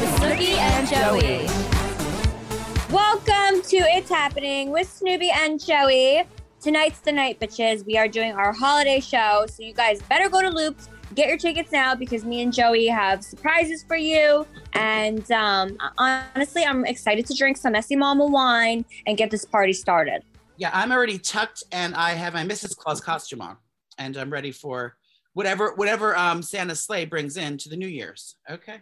with and Joey. Welcome to It's Happening with Snooki and Joey. Tonight's the night, bitches. We are doing our holiday show, so you guys better go to Loops. Get your tickets now because me and Joey have surprises for you. And um, honestly, I'm excited to drink some Messy Mama wine and get this party started. Yeah, I'm already tucked and I have my Mrs. Claus costume on, and I'm ready for whatever whatever um, Santa's sleigh brings in to the New Year's. Okay.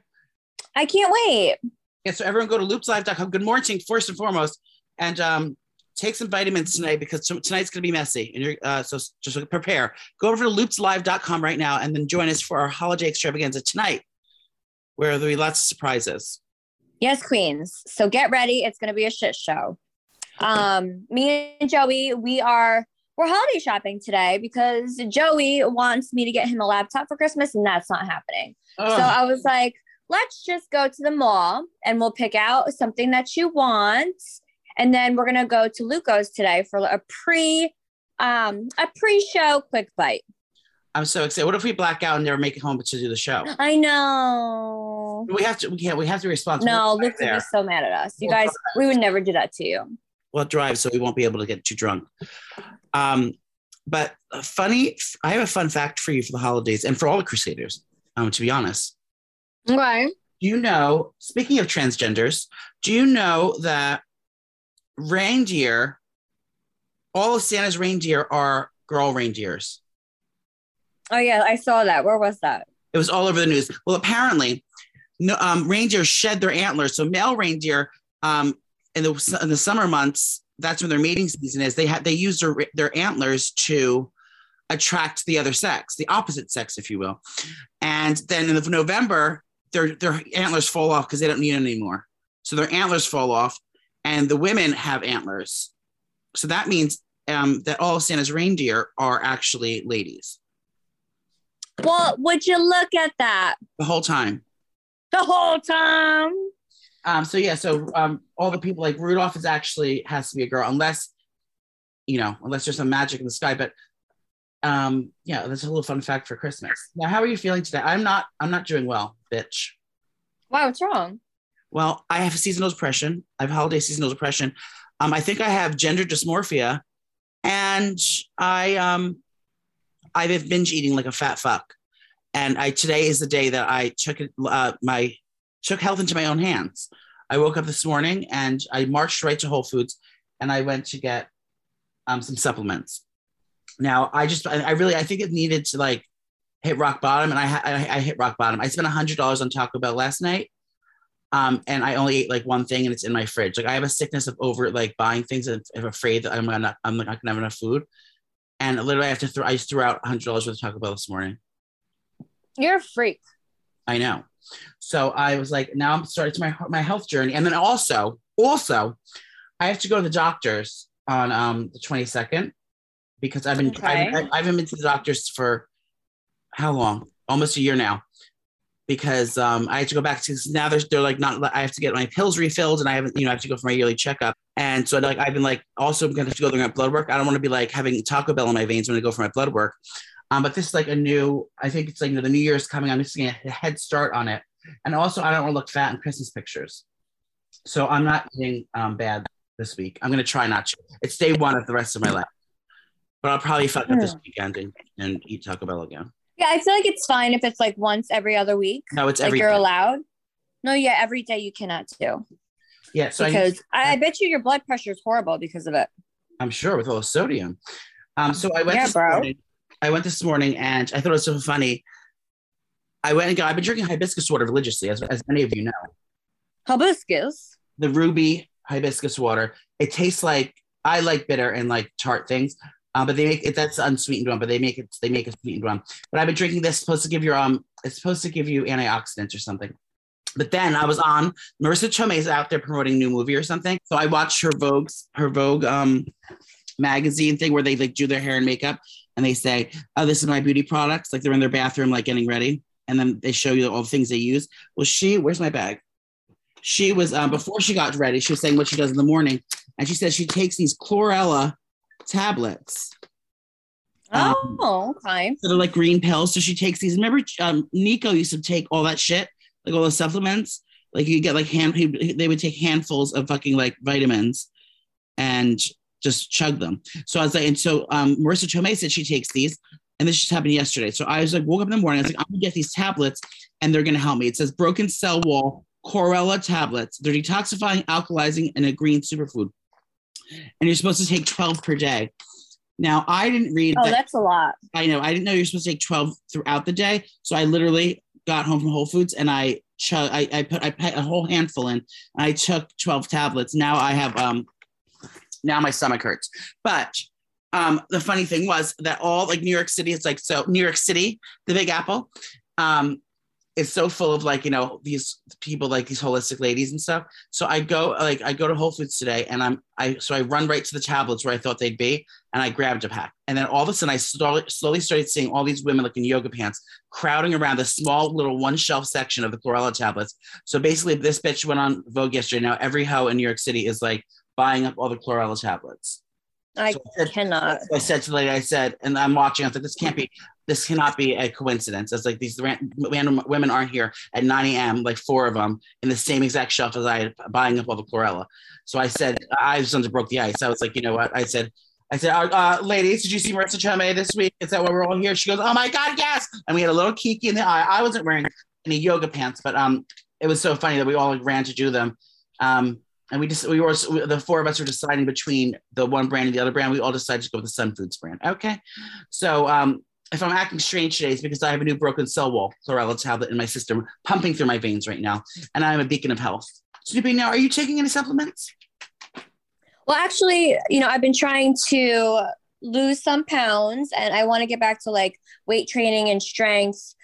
I can't wait. Yeah, so everyone go to loopslive.com. Good morning, first and foremost, and um, take some vitamins tonight because tonight's going to be messy. And you're uh, so just prepare. Go over to loopslive.com right now and then join us for our holiday extravaganza tonight, where there'll be lots of surprises. Yes, queens. So get ready. It's going to be a shit show. Um, me and Joey, we are we're holiday shopping today because Joey wants me to get him a laptop for Christmas, and that's not happening. So I was like, let's just go to the mall and we'll pick out something that you want. And then we're gonna go to Luco's today for a pre um a pre-show quick bite. I'm so excited. What if we black out and never make it home to do the show? I know. We have to. We can't. We have to respond. No, Luke would be so mad at us. You guys, we would never do that to you. Well, drive, so we won't be able to get too drunk. Um, but funny, I have a fun fact for you for the holidays and for all the Crusaders. Um, to be honest. Okay. Do you know, speaking of transgenders, do you know that reindeer, all of Santa's reindeer are girl reindeers? Oh, yeah, I saw that. Where was that? It was all over the news. Well, apparently, no, um, reindeer shed their antlers. So male reindeer, um, in the in the summer months, that's when their mating season is. They have they use their their antlers to attract the other sex, the opposite sex, if you will. And then in November, their their antlers fall off because they don't need it anymore. So their antlers fall off, and the women have antlers. So that means um, that all of Santa's reindeer are actually ladies. Well, would you look at that? The whole time. The whole time. Um, so yeah, so um, all the people like Rudolph is actually has to be a girl, unless you know, unless there's some magic in the sky. But um, yeah, that's a little fun fact for Christmas. Now, how are you feeling today? I'm not. I'm not doing well, bitch. Wow, what's wrong? Well, I have seasonal depression. I have holiday seasonal depression. Um, I think I have gender dysmorphia, and I um, I've been binge eating like a fat fuck. And I today is the day that I took it, uh, my took health into my own hands. I woke up this morning and I marched right to Whole Foods, and I went to get um, some supplements. Now, I just, I, I really, I think it needed to like hit rock bottom, and I, I, I hit rock bottom. I spent a hundred dollars on Taco Bell last night, um, and I only ate like one thing, and it's in my fridge. Like I have a sickness of over like buying things, and I'm afraid that I'm not, I'm not gonna have enough food, and literally I have to throw. I just threw out a hundred dollars worth of Taco Bell this morning. You're a freak. I know. So I was like, now I'm starting to my my health journey, and then also, also, I have to go to the doctors on um the 22nd because I've been Okay. I've, I haven't been to the doctors for how long? Almost a year now. Because um, I had to go back to now. They're, they're like not. I have to get my pills refilled, and I haven't. You know, I have to go for my yearly checkup. And so like I've been like also I'm going to have to go through my blood work. I don't want to be like having Taco Bell in my veins when I go for my blood work. Um, but this is like a new. I think it's like you know, the New Year's coming. I'm just getting a head start on it. And also, I don't want to look fat in Christmas pictures. So I'm not eating um, bad this week. I'm going to try not to. It's day one of the rest of my life. But I'll probably fuck up this weekend and, and eat Taco Bell again. Yeah, I feel like it's fine if it's like once every other week. No, it's like every you're day. allowed. No, yeah, every day you cannot do Yeah, so I, because I, I bet you your blood pressure is horrible because of it. I'm sure with all the sodium. Um, so I went Yeah, this bro. morning. I went this morning and I thought it was so funny. I went and got, I've been drinking hibiscus water religiously, as, as many of you know. Hibiscus. The ruby hibiscus water. It tastes like I like bitter and like tart things. Uh, but they make it that's unsweetened one, but they make it they make a sweetened one. But I've been drinking this supposed to give you um it's supposed to give you antioxidants or something. But then I was on Marisa Tomei's out there promoting new movie or something. So I watched her Vogue her Vogue um magazine thing where they like do their hair and makeup and they say, Oh, this is my beauty products. Like they're in their bathroom, like getting ready. And then they show you all the things they use. Well, she, where's my bag? She was um, before she got ready, she was saying what she does in the morning. And she says she takes these chlorella tablets. Um, Oh, okay. that are like green pills. So she takes these. Remember, um, Nico used to take all that shit, like all the supplements. Like you get like hand, he- they would take handfuls of fucking like vitamins, and just chug them. So I was like, and so um, Marisa Tomei said she takes these, and this just happened yesterday. So I was like, woke up in the morning. I was like, I'm gonna get these tablets, and they're gonna help me. It says broken cell wall chlorella tablets. They're detoxifying, alkalizing, and a green superfood. And you're supposed to take 12 per day. Now I didn't read Oh, that that's a lot. I know. I didn't know you're supposed to take 12 throughout the day. So I literally got home from Whole Foods and I chug I, I put I put a whole handful in and I took 12 tablets. Now I have um now my stomach hurts. But um the funny thing was that all like New York City, it's like so New York City, the Big Apple, um, is so full of like, you know, these people like these holistic ladies and stuff. So I go like I go to Whole Foods today and I'm I so I run right to the tablets where I thought they'd be and I grabbed a pack. And then all of a sudden, I slowly, slowly started seeing all these women like in yoga pants crowding around the small little one shelf section of the chlorella tablets. So basically, this bitch went on Vogue yesterday. Now every hoe in New York City is like buying up all the chlorella tablets. I So I said- cannot. I said to the lady, I said, and I'm watching. I was like, this can't be, this cannot be a coincidence. It's like these random women aren't here at 9 a.m. Like four of them in the same exact shelf as I buying up all the chlorella. So I said, I was under broke the ice. I was like, you know what? I said, I said, uh, uh, ladies, did you see Marisa Tomei this week? Is that why we're all here? She goes, oh my god, yes. And we had a little kiki in the eye. I wasn't wearing any yoga pants, but um, it was so funny that we all ran to do them. Um, and we just we were the four of us were deciding between the one brand and the other brand. We all decided to go with the Sun Foods brand. Okay, so um, if I'm acting strange today, it's because I have a new broken cell wall chlorella tablet in my system pumping through my veins right now, and I'm a beacon of health. Snooki, now are you taking any supplements? Well, actually, you know, I've been trying to lose some pounds and I want to get back to like weight training and strength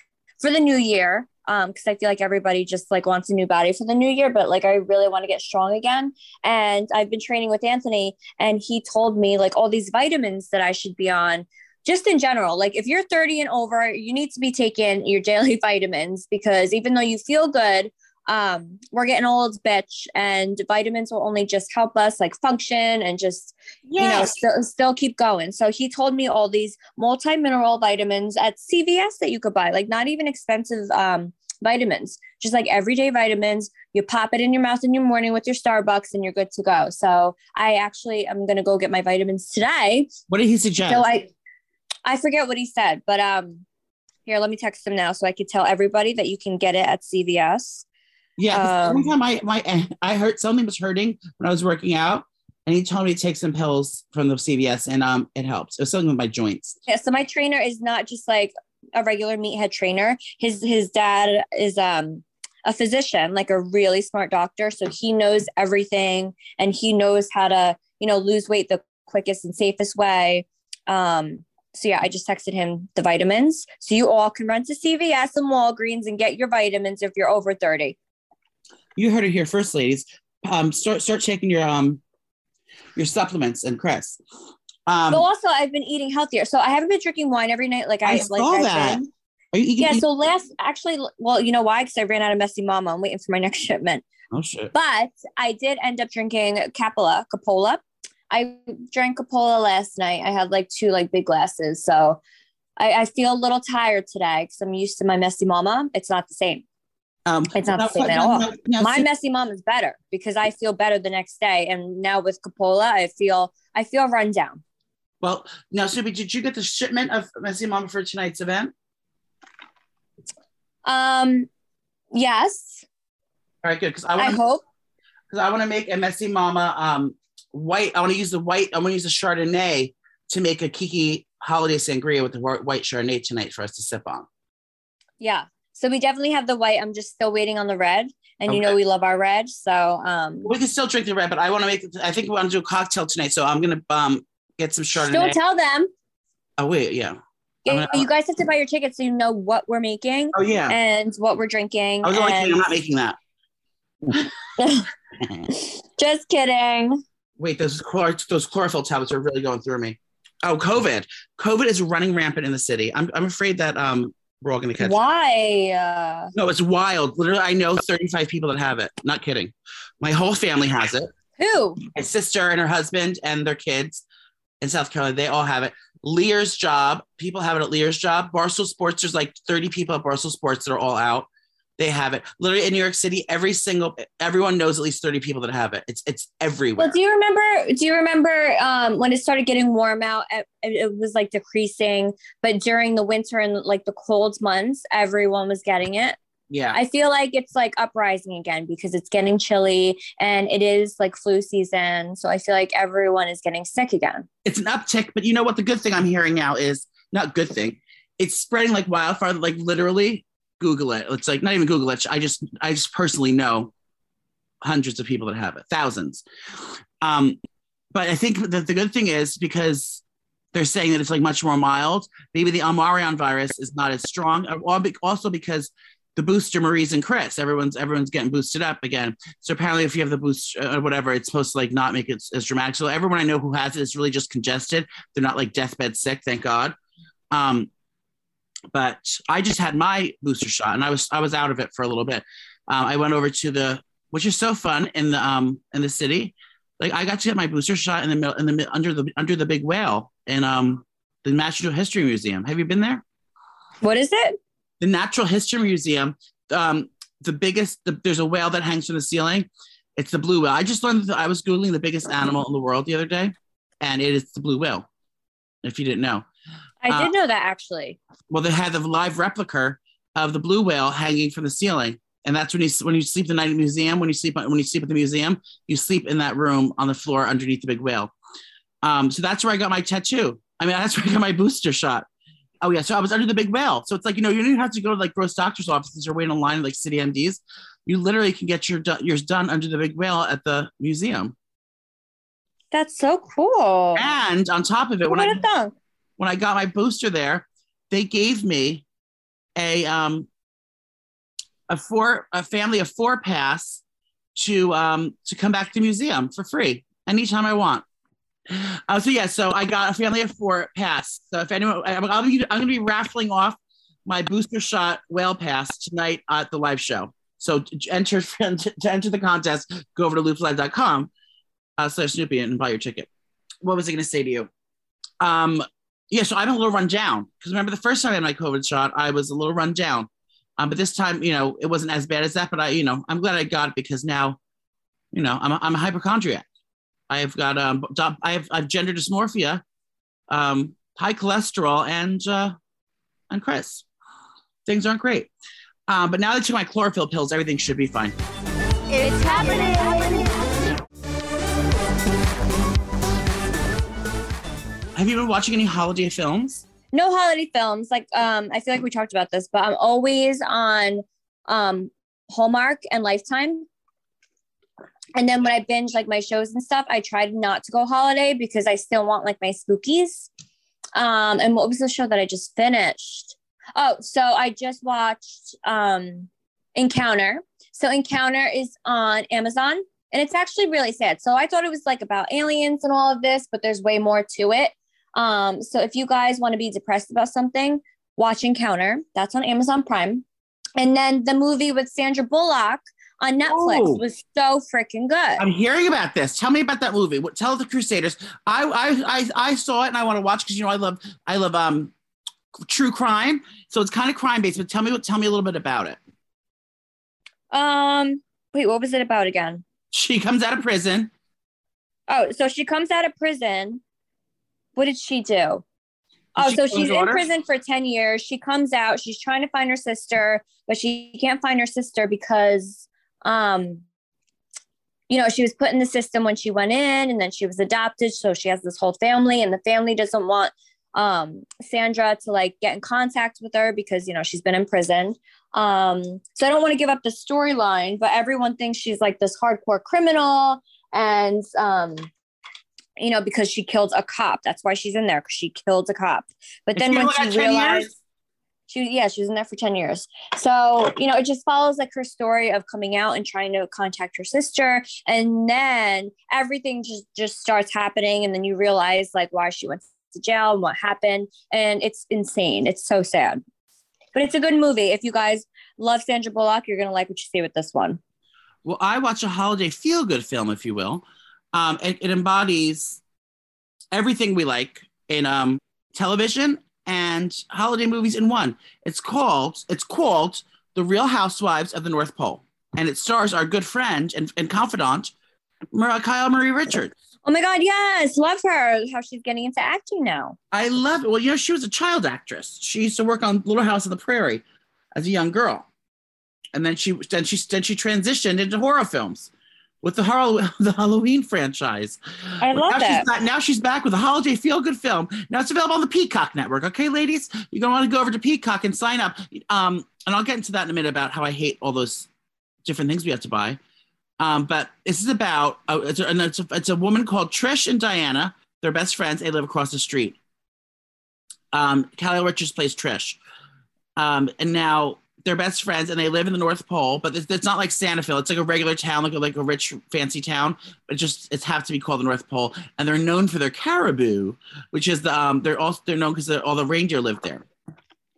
for the new year. Um, because I feel like everybody just like wants a new body for the new year, but like I really want to get strong again. And I've been training with Anthony, and he told me like all these vitamins that I should be on, just in general. Like if you're 30 and over, you need to be taking your daily vitamins because even though you feel good, um, we're getting old, bitch, and vitamins will only just help us like function and just you know still still keep going. So he told me all these multi mineral vitamins at CVS that you could buy, like not even expensive um, vitamins, just like everyday vitamins. You pop it in your mouth in your morning with your Starbucks, and you're good to go. So I actually am gonna go get my vitamins today. What did he suggest? So I I forget what he said, but um. Here, let me text him now so I could tell everybody that you can get it at CVS. yeah, um, one time I my I heard something was hurting when I was working out, and he told me to take some pills from the CVS, and um, it helps. It was something with my joints. Yeah, so my trainer is not just like a regular meathead trainer. His his dad is um a physician, like a really smart doctor. So he knows everything and he knows how to, you know, lose weight the quickest and safest way. Um, so yeah, I just texted him the vitamins. So you all can run to CVS and Walgreens and get your vitamins if you're over 30. You heard it here first, ladies. Um, start start taking your um your supplements and Chris. Um, But also I've been eating healthier. So I haven't been drinking wine every night like I, I like saw I've that. been. are you eating? Yeah, so last actually well, you know why? Because I ran out of messy mama. I'm waiting for my next shipment. oh shit. But I did end up drinking Coppola, Coppola. I drank a Coppola last night. I had like two like big glasses. So I, I feel a little tired today because I'm used to my messy mama. It's not the same. Um, It's not the now- same at all. now- My so- messy mom is better because I feel better the next day. And now with Coppola, I feel I feel run down. well, now, Snooki, did you get the shipment of Messy Mama for tonight's event? Um yes, All right, good. Because I I want to hope. because I want to make a Messy Mama um white. I want to use the white. I want to use the Chardonnay to make a Kiki holiday sangria with the white Chardonnay tonight for us to sip on. Yeah. So we definitely have the white. I'm just still waiting on the red. And you know we love our red. So um We can still drink the red, but I want to make. I think we want to do a cocktail tonight, so I'm gonna um get some Chardonnay. Don't tell them. oh wait, yeah. Gonna- you guys have to buy your tickets so you know what we're making Oh yeah. and what we're drinking. I was only kidding. I'm not making that. Just kidding. Wait, those chlor- those chlorophyll tablets are really going through me. Oh, COVID. COVID is running rampant in the city. I'm, I'm afraid that um we're all going to catch. it. Why? Uh, No, it's wild. Literally, I know 35 people that have it. Not kidding. My whole family has it. who? My sister and her husband and their kids in South Carolina, they all have it. Lear's job, people have it at Lear's job. Barstool Sports, there's like 30 people at Barstool Sports that are all out. They have it. Literally in New York City, every single everyone knows at least 30 people that have it. It's it's everywhere. Well, do you remember? Do you remember um, when it started getting warm out? It, it was like decreasing, but during the winter and like the cold months, everyone was getting it. yeah. I feel like it's like uprising again because it's getting chilly and it is like flu season. So I feel like everyone is getting sick again. it's an uptick, but you know what? The good thing I'm hearing now is not good thing. It's spreading like wildfire. Like literally, Google it. It's like not even Google it. I just I just personally know hundreds of people that have it, thousands. Um, but I think that the good thing is because they're saying that it's like much more mild. Maybe the Omicron virus is not as strong. Also because the booster Marie's and Chris, everyone's everyone's getting boosted up again. So apparently, if you have the boost uh, or whatever, it's supposed to like not make it as dramatic. So everyone I know who has it is really just congested. They're not like deathbed sick, thank God. Um, but I just had my booster shot, and I was I was out of it for a little bit. Um, I went over to the, which is so fun in the um in the city. Like I got to get my booster shot in the middle in the under the under the big whale in um the Natural History Museum. Have you been there? What is it? the Natural History Museum, um, the biggest, the, there's a whale that hangs from the ceiling. It's the blue whale. I just learned that I was Googling the biggest animal in the world the other day, and it is the blue whale, if you didn't know. I Uh, did know that actually. Well, they had the live replica of the blue whale hanging from the ceiling. And that's when you when you sleep the night at the museum. When you sleep when you sleep at the museum, you sleep in that room on the floor underneath the big whale. Um, so that's where I got my tattoo. I mean, that's where I got my booster shot. Oh yeah, so I was under the big whale. So it's like you know you don't even have to go to like gross doctors' offices or wait in line at like city MDs. You literally can get your yours done under the big whale at the museum. That's so cool. And on top of it, Who when I thunk? When I got my booster there, they gave me a um a four a family of four pass to um to come back to the museum for free anytime I want. Uh, so yeah, so I got a family of four pass. So if anyone, I'm, I'm going to be raffling off my booster shot whale pass tonight at the live show. So to enter to enter the contest, go over to loopslive.com uh, slash Snooki and buy your ticket. What was I going to say to you? Um, yeah, so I'm a little run down because remember the first time I had my COVID shot, I was a little run down. Um, but this time, you know, it wasn't as bad as that. But I, you know, I'm glad I got it because now, you know, I'm a, I'm a hypochondriac. I've got um, I have I have gender dysmorphia, um, high cholesterol, and uh, and Chris. Things aren't great. Um, but now that I took my chlorophyll pills, everything should be fine. It's happening. Have you been watching any holiday films? No holiday films. Like um, I feel like we talked about this, but I'm always on um Hallmark and Lifetime. And then when I binge like my shows and stuff, I tried not to go holiday because I still want like my spookies. Um, and what was the show that I just finished? Oh, so I just watched um Encounter. So Encounter is on Amazon and it's actually really sad. So I thought it was like about aliens and all of this, but there's way more to it. Um, so if you guys want to be depressed about something, watch Encounter. That's on Amazon Prime. And then the movie with Sandra Bullock on Netflix Oh. was so freaking good. I'm hearing about this. Tell me about that movie. What- Tell the Crusaders. I I I, I saw it and I want to watch because you know I love I love um true crime. So it's kind of crime based. But tell me what tell me a little bit about it. Um, wait, what was it about again? She comes out of prison. Oh, so she comes out of prison. What did she do? Oh, she so she's in prison for 10 years. She comes out, she's trying to find her sister, but she can't find her sister because um you know, she was put in the system when she went in and then she was adopted, so she has this whole family and the family doesn't want um Sandra to like get in contact with her because you know, she's been in prison. Um so I don't want to give up the storyline, but everyone thinks she's like this hardcore criminal and um you know, because she killed a cop. That's why she's in there because she killed a cop. But then when she realized. years? She yeah, she was in there for 10 years. So, you know, it just follows like her story of coming out and trying to contact her sister. And then everything just just starts happening. And then you realize like why she went to jail and what happened. And it's insane. It's so sad. But it's a good movie. If you guys love Sandra Bullock, you're gonna like what you see with this one. Well, I watch a holiday feel good film, if you will. Um, it, it embodies everything we like in um, television and holiday movies in one. It's called it's called The Real Housewives of the North Pole, and it stars our good friend and, and confidant, Kyle Marie Richards. Oh my god, yes, love her. How she's getting into acting now. I love it. Well, you know, she was a child actress. She used to work on Little House on the Prairie as a young girl, and then she then she then she transitioned into horror films with the horror, the Halloween franchise. I love now that. She's back, now she's back with a holiday feel good film. Now it's available on the Peacock Network. Okay, ladies, you're gonna want to go over to Peacock and sign up. Um, and I'll get into that in a minute about how I hate all those different things we have to buy. Um, but this is about uh, it's, a, and it's, a, it's a woman called Trish and Diana. They're best friends. They live across the street. Um, Kyle Richards plays Trish. Um, and now they're best friends and they live in the North Pole, but it's, it's not like Santaville. It's like a regular town, like a, like a rich, fancy town. But it just it's have to be called the North Pole, and they're known for their caribou, which is the um they're also they're known because all the reindeer live there.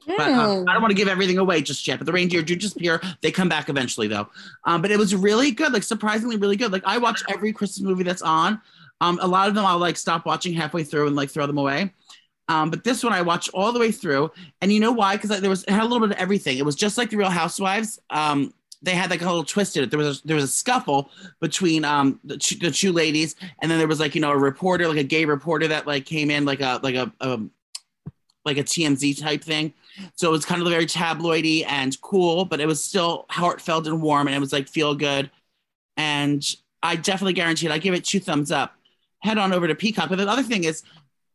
But um. I don't want to give everything away just yet. But the reindeer do disappear. They come back eventually, though. Um, but it was really good, like surprisingly really good. Like I watch every Christmas movie that's on. Um, a lot of them I'll like stop watching halfway through and like throw them away. Um, but this one I watched all the way through, and you know why? Because there was it had a little bit of everything. It was just like the Real Housewives. Um, they had like a little twist in it. There was a, there was a scuffle between um the two, the two ladies, and then there was like you know a reporter, like a gay reporter that like came in like a like a um like a TMZ type thing. So it was kind of very tabloidy and cool, but it was still heartfelt and warm, and it was like feel good. And I definitely guarantee it. I give it two thumbs up. Head on over to Peacock. But the other thing is,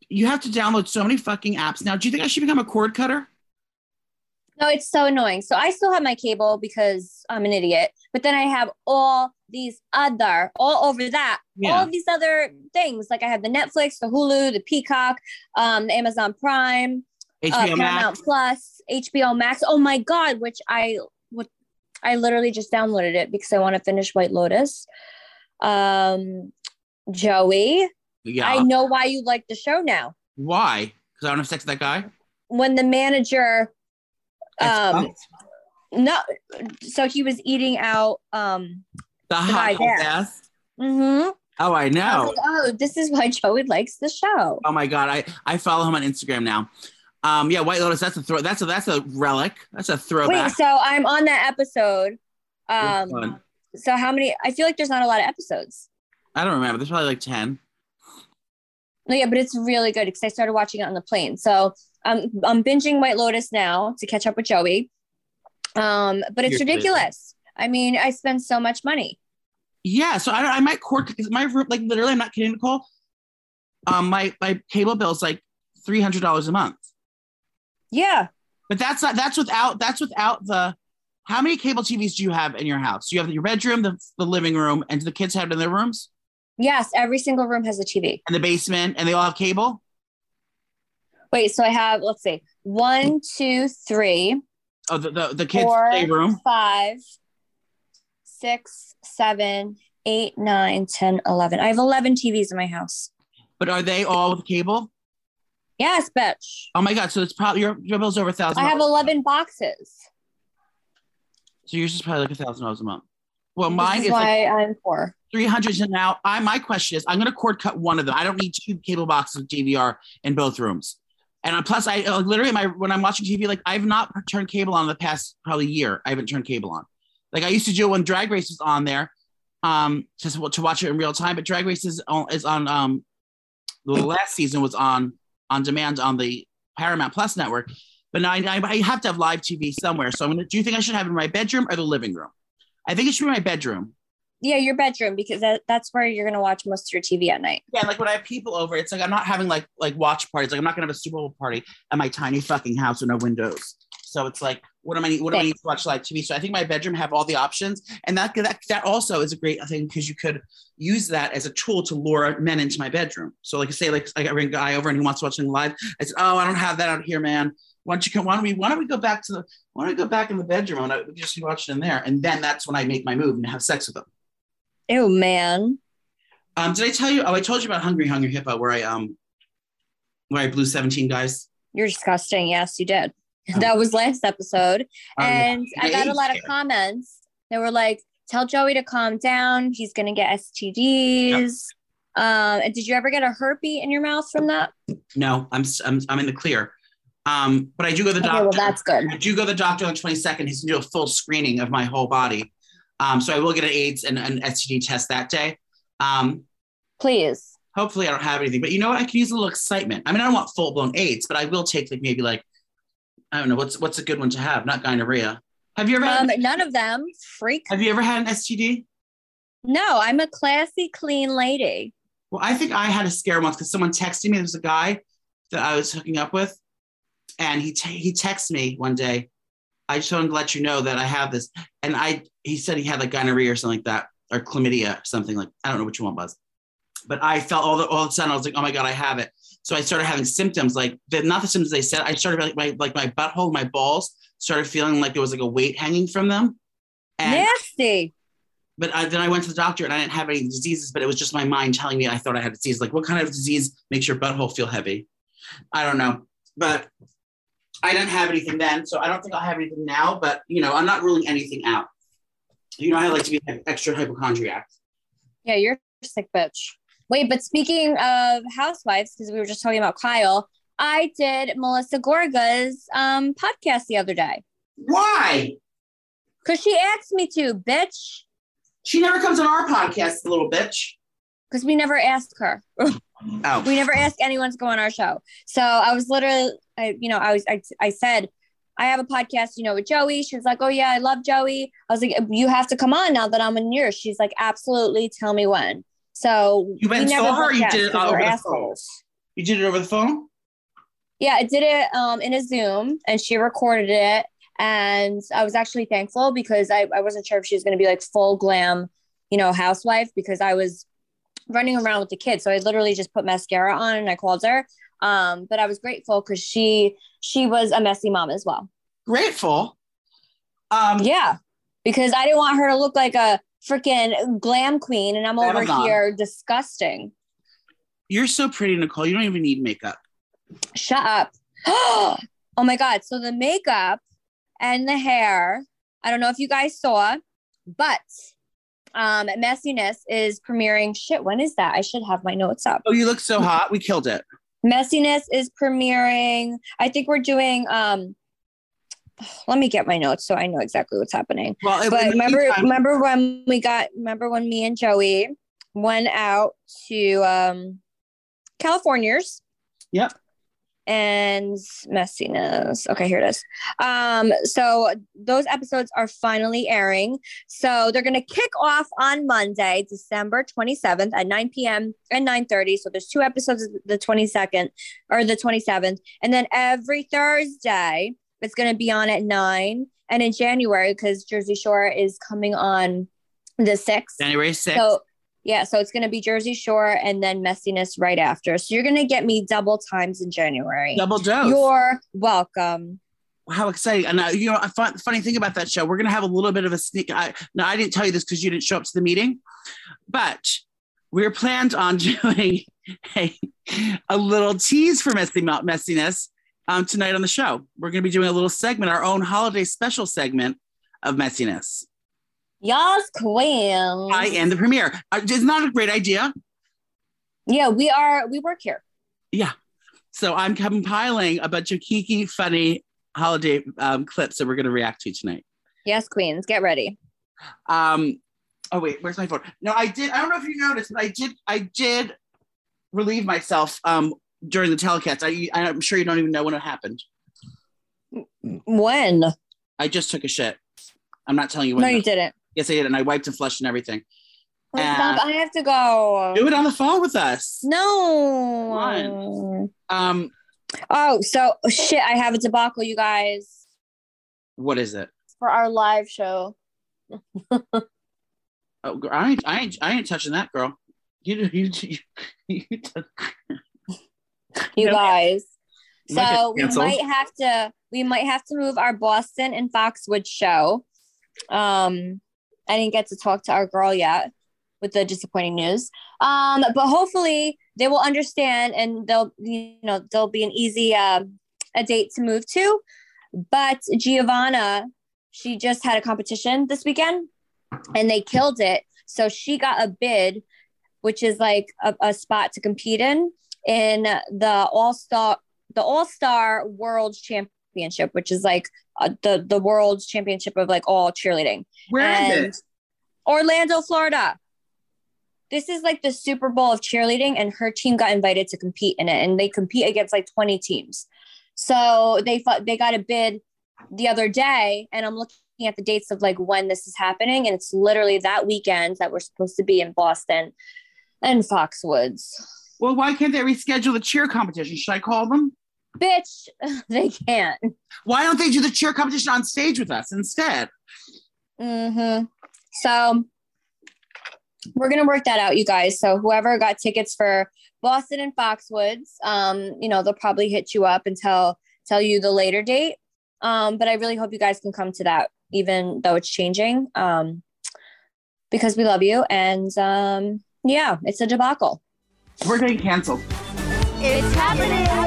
you have to download so many fucking apps now. Do you think I should become a cord cutter? No, it's so annoying. So I still have my cable because I'm an idiot. But then I have all these other, all over that, Yeah. all these other things. Like I have the Netflix, the Hulu, the Peacock, um, the Amazon Prime, HBO uh, Paramount Max. Plus, HBO Max. Oh my God, which I would, I literally just downloaded it because I want to finish White Lotus. Um, Joey, Yeah. I know why you like the show now. Why? Because I don't have sex with that guy. When the manager, um, no, so he was eating out. Um, the guy hot death. mhm. Oh, I I know. was like, oh, this is why Joey likes the show. Oh my god, I I follow him on Instagram now. Um, yeah, White Lotus. That's a throw. That's a that's a relic. That's a throwback. Wait, so I'm on that episode. Um, so how many? I feel like there's not a lot of episodes. I don't remember. There's probably like ten. No, yeah, but it's really good because I started watching it on the plane. So um, I'm binging White Lotus now to catch up with Joey. Um, but it's You're ridiculous. I mean, I spend so much money. Yeah, so I, I might cord because my room, like literally, I'm not kidding, Nicole. Um, my my cable bill is like three hundred dollars a month, Yeah. but that's not that's without that's without the. How many cable TVs do you have in your house? Do you have your bedroom, the, the living room, and do the kids have it in their rooms? Yes, every single room has a TV. And the basement, and they all have cable. Wait, so I have, let's see, one, two, three, Oh, the the, the kids' four, playroom. five, six, seven, eight, nine, 10, 11. I have 11 TVs in my house. But are they all with cable? Yes, bitch. Oh my god! So it's probably your your bill's over a thousand. I have 11 boxes. So yours is probably like a thousand dollars a month. Well, This mine is is like why I'm poor. three hundred. And now, I my question is, I'm going to cord cut one of them. I don't need two cable boxes of DVR in both rooms. And plus, I uh, literally my when I'm watching TV, like I've not turned cable on in the past probably year. I haven't turned cable on. Like I used to do when Drag Race was on there, um, just to watch it in real time. But Drag Race is on, is on um, the last season was on on demand on the Paramount Plus network. But now I, I I have to have live TV somewhere. So I'm gonna. Do you think I should have it in my bedroom or the living room? I think it should be my bedroom. Yeah, your bedroom, because that, that's where you're going to watch most of your TV at night. Yeah, like when I have people over, it's like I'm not having like like watch parties. Like I'm not gonna have a Super Bowl party at my tiny fucking house with no windows. So it's like, what am I need? what do I need to watch live TV? So I think my bedroom have all the options, and that that that also is a great thing because you could use that as a tool to lure men into my bedroom. So like I say, like I bring a guy over and he wants to watch something live. I said, oh, I don't have that out here, man. Why don't you come? Why don't we? Why don't we go back to the? Why don't we go back in the bedroom and I, we just watch it in there? And then that's when I make my move and have sex with them. Oh man. Um, did I tell you? Oh, I told you about Hungry Hungry Hippo, where I um, where I blew seventeen guys. You're disgusting. Yes, you did. Oh. That was last episode, um, and I got a lot of comments. They were like, "Tell Joey to calm down. He's gonna get STDs." Yep. Um, and did you ever get a herpes in your mouth from that? No, I'm I'm I'm in the clear. Um, but I do go to the okay, doctor. Well, that's good. I do go to the doctor on the 22nd. He's gonna do a full screening of my whole body. Um, so I will get an AIDS and an STD test that day. Um, Please. Hopefully, I don't have anything. But you know what? I can use a little excitement. I mean, I don't want full blown AIDS, but I will take like maybe like I don't know what's what's a good one to have. Not gonorrhea. Have you ever? Um, had, none of them. Freak. Have you ever had an STD? No, I'm a classy, clean lady. Well, I think I had a scare once because someone texted me. There was a guy that I was hooking up with, and he t- he texted me one day. I just wanted to let you know that I have this, and I he said he had like gonorrhea or something like that, or chlamydia, something like I don't know which one was, but I felt all the all of a sudden I was like, oh my god, I have it. So I started having symptoms like the not the symptoms they said. I started like my like my butthole, my balls started feeling like there was like a weight hanging from them. And, Nasty. But I, then I went to the doctor and I didn't have any diseases, but it was just my mind telling me I thought I had a disease. Like, what kind of disease makes your butthole feel heavy? I don't know, but I didn't have anything then, so I don't think I'll have anything now. But you know, I'm not ruling anything out. You know, I like to be extra hypochondriac. Yeah, you're a sick bitch. Wait, but speaking of housewives, because we were just talking about Kyle, I did Melissa Gorga's um, podcast the other day. Why? Because she asked me to, bitch. She never comes on our podcast, little bitch. Because we never asked her. oh. We never ask anyone to go on our show. So I was literally, I, you know, I was, I, I said, I have a podcast, you know, with Joey. She was like, Oh yeah, I love Joey. I was like, You have to come on now that I'm in yours. She's like, Absolutely. Tell me when. So you went and saw her. you did it over the assholes. phone. You did it over the phone. Yeah, I did it um, in a Zoom, and she recorded it. And I was actually thankful because I, I wasn't sure if she was going to be like full glam, you know, housewife because I was running around with the kids. So I literally just put mascara on and I called her. Um, but I was grateful because she she was a messy mom as well. Grateful. Um, yeah, because I didn't want her to look like a freaking glam queen, and I'm over Amazon. here disgusting. You're so pretty, Nicole. You don't even need makeup. Shut up. oh my God. So the makeup and the hair, I don't know if you guys saw, but um Messyness is premiering. Shit when is that? I should have my notes up. Oh you look so hot. We killed it. Messyness is premiering. I think we're doing um let me get my notes so I know exactly what's happening. Well, but remember, meantime- remember when we got, remember when me and Joey went out to um, California's? Yep. And Messyness. Okay, here it is. Um, so those episodes are finally airing. So they're gonna kick off on Monday, December 27th at 9 p.m. and 9:30. So there's two episodes the 22nd or the 27th, and then every Thursday it's going to be on at nine. And in January, because Jersey Shore is coming on the 6th. January 6th. So, yeah, so it's going to be Jersey Shore and then Messyness right after. So you're going to get me double times in January. Double dose. You're welcome. How exciting! And uh, you know, a fun, funny thing about that show, we're going to have a little bit of a sneak. I, now, I didn't tell you this because you didn't show up to the meeting, but we're planned on doing a, a little tease for messy Messyness um, tonight on the show. We're going to be doing a little segment, our own holiday special segment of Messyness. Yes, queen. I am the premiere. Uh, it's not a great idea. Yeah, we are. We work here. Yeah. So I'm compiling a bunch of kiki, funny holiday um, clips that we're going to react to tonight. Yes, queens, get ready. Um. Oh wait, where's my phone? No, I did. I don't know if you noticed, but I did. I did relieve myself um during the telecast. I, I'm sure you don't even know when it happened. When? I just took a shit. I'm not telling you when. No, you didn't. Yes, I did, and I wiped and flushed and everything. Oh, stop! I have to go. Do it on the phone with us. No. Um. Oh, so shit! I have a debacle, you guys. What is it? for our live show. Oh, girl, I ain't, I ain't, I ain't touching that, girl. You, you, you, you, You guys. You get So we might have to we might have to move our Boston and Foxwood show. Um I didn't get to talk to our girl yet with the disappointing news. Um but hopefully they will understand and they'll you know there'll be an easy uh, a date to move to. But Giovanna, she just had a competition this weekend and they killed it. So she got a bid which is like a, a spot to compete in in the All Star the All Star World Championship, which is like uh, the the World Championship of like all cheerleading. Where is And- it? Orlando, Florida. This is like the Super Bowl of cheerleading, and her team got invited to compete in it, and they compete against like 20 teams. So they fought, they got a bid the other day, and I'm looking at the dates of like when this is happening, and it's literally that weekend that we're supposed to be in Boston and Foxwoods. Well, why can't they reschedule the cheer competition? Should I call them? Bitch, they can't. Why don't they do the cheer competition on stage with us instead? Mm-hmm. So we're gonna work that out, you guys. So whoever got tickets for Boston and Foxwoods, um, you know, they'll probably hit you up and tell tell you the later date. Um, but I really hope you guys can come to that, even though it's changing. Um, because we love you. And um, yeah, it's a debacle. We're getting canceled. It's happening.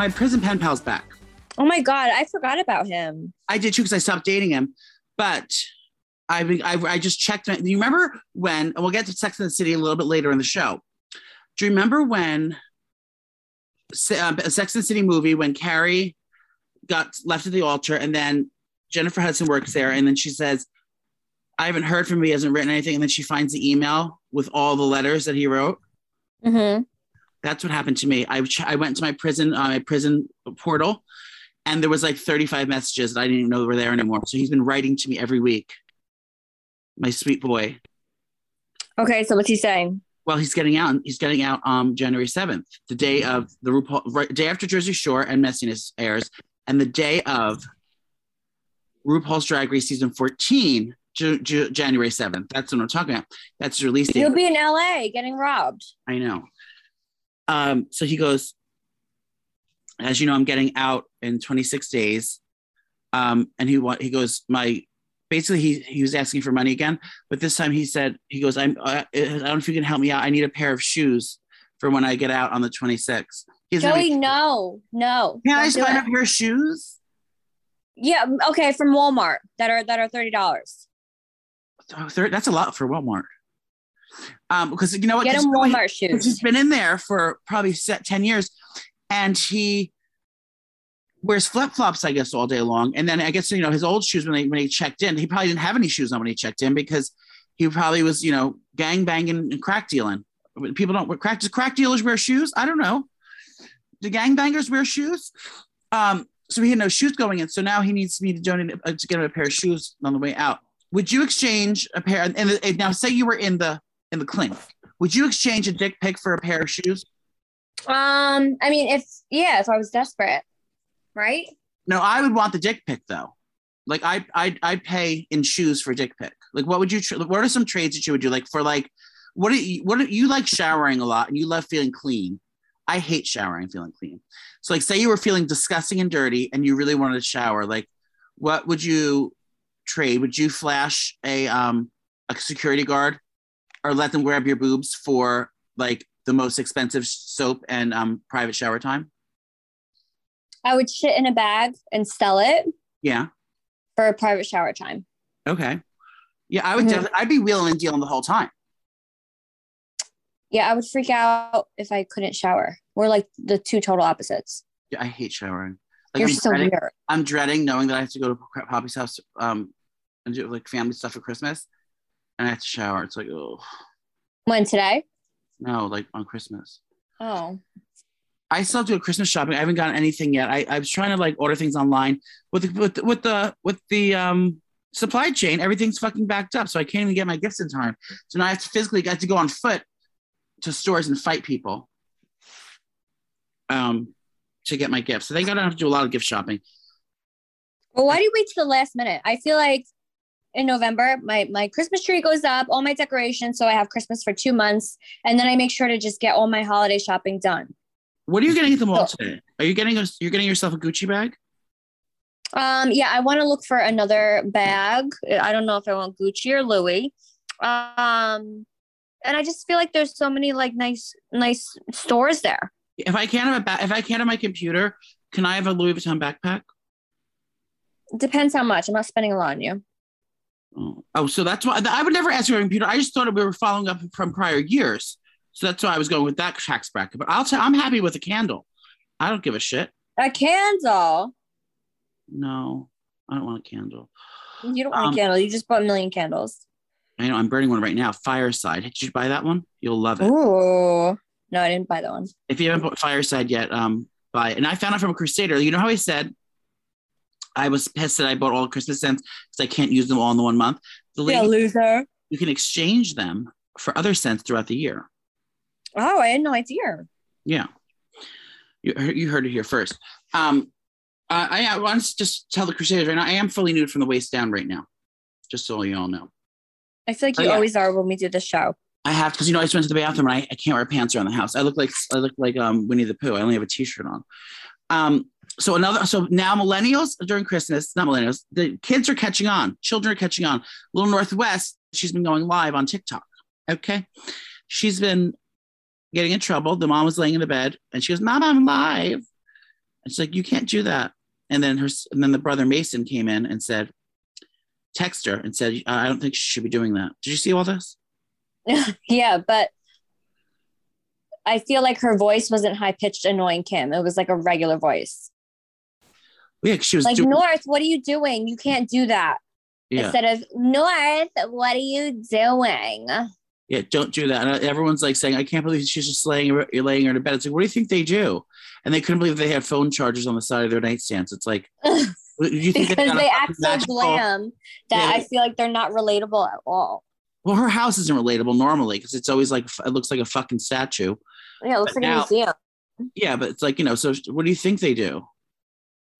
My prison pen pal's back. Oh my god, I forgot about him. I did too because I stopped dating him. But I, I, I just checked. my- Do you remember when? And we'll get to Sex and the City a little bit later in the show. Do you remember when uh, a Sex and the City movie when Carrie got left at the altar and then Jennifer Hudson works there and then she says, "I haven't heard from him. He hasn't written anything." And then she finds the email with all the letters that he wrote. Mm-hmm. That's what happened to me. I, I went to my prison, uh, my prison portal, and there was like 35 messages that I didn't even know were there anymore. So he's been writing to me every week. My sweet boy. Okay, so what's he saying? Well, he's getting out. He's getting out um January 7th, the day of the RuPaul, right, day after Jersey Shore and Messyness airs, and the day of RuPaul's Drag Race season 14, Ju- Ju- January 7th. That's what I'm talking about. That's the release date. You'll be in LA getting robbed. I know. Um, so he goes, as you know, I'm getting out in 26 days. Um, and he want he goes, my basically he he was asking for money again, but this time he said he goes, I'm I, I don't know if you can help me out. I need a pair of shoes for when I get out on the 26th. He Joey, no, no. Can I just buy a pair of shoes? Yeah, okay, from Walmart that are that are thirty dollars. That's a lot for Walmart. Um, because you know what? Get him you know what? Walmart Because he's shoes. been in there for probably set 10 years and he wears flip-flops i guess all day long and then i guess you know his old shoes when he when he checked in he probably didn't have any shoes on when he checked in because he probably was you know gang banging and crack dealing people don't wear crack does crack dealers wear shoes i don't know do gang bangers wear shoes um so he had no shoes going in so now he needs me to donate uh, to get him a pair of shoes on the way out would you exchange a pair and, and now say you were in the in the clink would you exchange a dick pic for a pair of shoes? Um, I mean, if yeah, if I was desperate, right? No, I would want the dick pic though. Like I I I pay in shoes for a dick pic. Like what would you? Tra- what are some trades that you would do? Like for like what do you what do you like showering a lot and you love feeling clean. I hate showering feeling clean. So like say you were feeling disgusting and dirty and you really wanted to shower. Like what would you trade? Would you flash a um a security guard or let them grab your boobs for like the most expensive soap and um private shower time? I would shit in a bag and sell it Yeah. for a private shower time. Okay. Yeah, I would. Mhm. definitely I'd be wheeling and dealing the whole time. Yeah, I would freak out if I couldn't shower. We're like the two total opposites. Yeah, I hate showering. Like You're I'm so dreading, weird. I'm dreading knowing that I have to go to Poppy's house um and do like family stuff for Christmas, and I have to shower. It's like oh When today? no, like on Christmas. Oh, I still do a Christmas shopping. I haven't gotten anything yet. I, I was trying to like order things online with the, with the, with the with the um supply chain. Everything's fucking backed up, so I can't even get my gifts in time. So now I have to physically got to go on foot to stores and fight people. Um, to get my gifts. I think I don't have to do a lot of gift shopping. Well, why do you wait to the last minute? I feel like in November, my my Christmas tree goes up, all my decorations, so I have Christmas for two months, and then I make sure to just get all my holiday shopping done. What are you getting at the mall So- today? Are you getting a, you're getting yourself a Gucci bag? Um, yeah, I want to look for another bag. I don't know if I want Gucci or Louis. Um, and I just feel like there's so many like nice nice stores there. If I can't have a ba- if I can't have my computer, can I have a Louis Vuitton backpack? Depends how much. I'm not spending a lot on you. Oh, so that's why I would never ask you a computer. I just thought we were following up from prior years, so that's why I was going with that tax bracket. But I'll tell I'm happy with a candle. I don't give a shit. A candle. No, I don't want a candle. You don't want Um, a candle. You just bought a million candles. I know I'm burning one right now. Fireside. Did you buy that one? You'll love it. Ooh. No, I didn't buy that one. If you haven't bought Fireside yet, um, buy it. And I found out from a Crusader. You know how I said I was pissed that I bought all Christmas scents because I can't use them all in the one month. The lady, loser. you can exchange them for other scents throughout the year. Oh, I had no idea. Yeah. You, heard- you heard it here first. Um, I, I want to just tell the Crusaders right now, I am fully nude from the waist down right now, just so you all know. I feel like Oh, you yeah. always are when we do the show. I have because you know I just went to the bathroom and I, I can't wear pants around the house. I look like I look like um Winnie the Pooh. I only have a t-shirt on. Um, so another so now millennials during Christmas, not millennials, the kids are catching on. Children are catching on. Little North West, she's been going live on TikTok. Okay, she's been getting in trouble. The mom was laying in the bed and she goes, "Mom, I'm live." And she's like, "You can't do that." And then her and then the brother Mason came in and said, text her and said, "I don't think she should be doing that." Did you see all this? yeah, but I feel like her voice wasn't high pitched, annoying Kim. It was like a regular voice. Yeah, she was Like, doing. North, what are you doing? You can't do that. yeah. Instead of North, what are you doing? Yeah, don't do that. And uh, everyone's like saying, I can't believe she's just laying her, laying her to bed. It's like, what do you think they do? And they couldn't believe they had phone chargers on the side of their nightstands. It's like, do you think because got they act so glam that Yeah. I feel like they're not relatable at all. Well, her house isn't relatable normally because it's always like it looks like a fucking statue. Yeah, it looks But like now- a museum. Yeah, but it's like you know. So what do you think they do?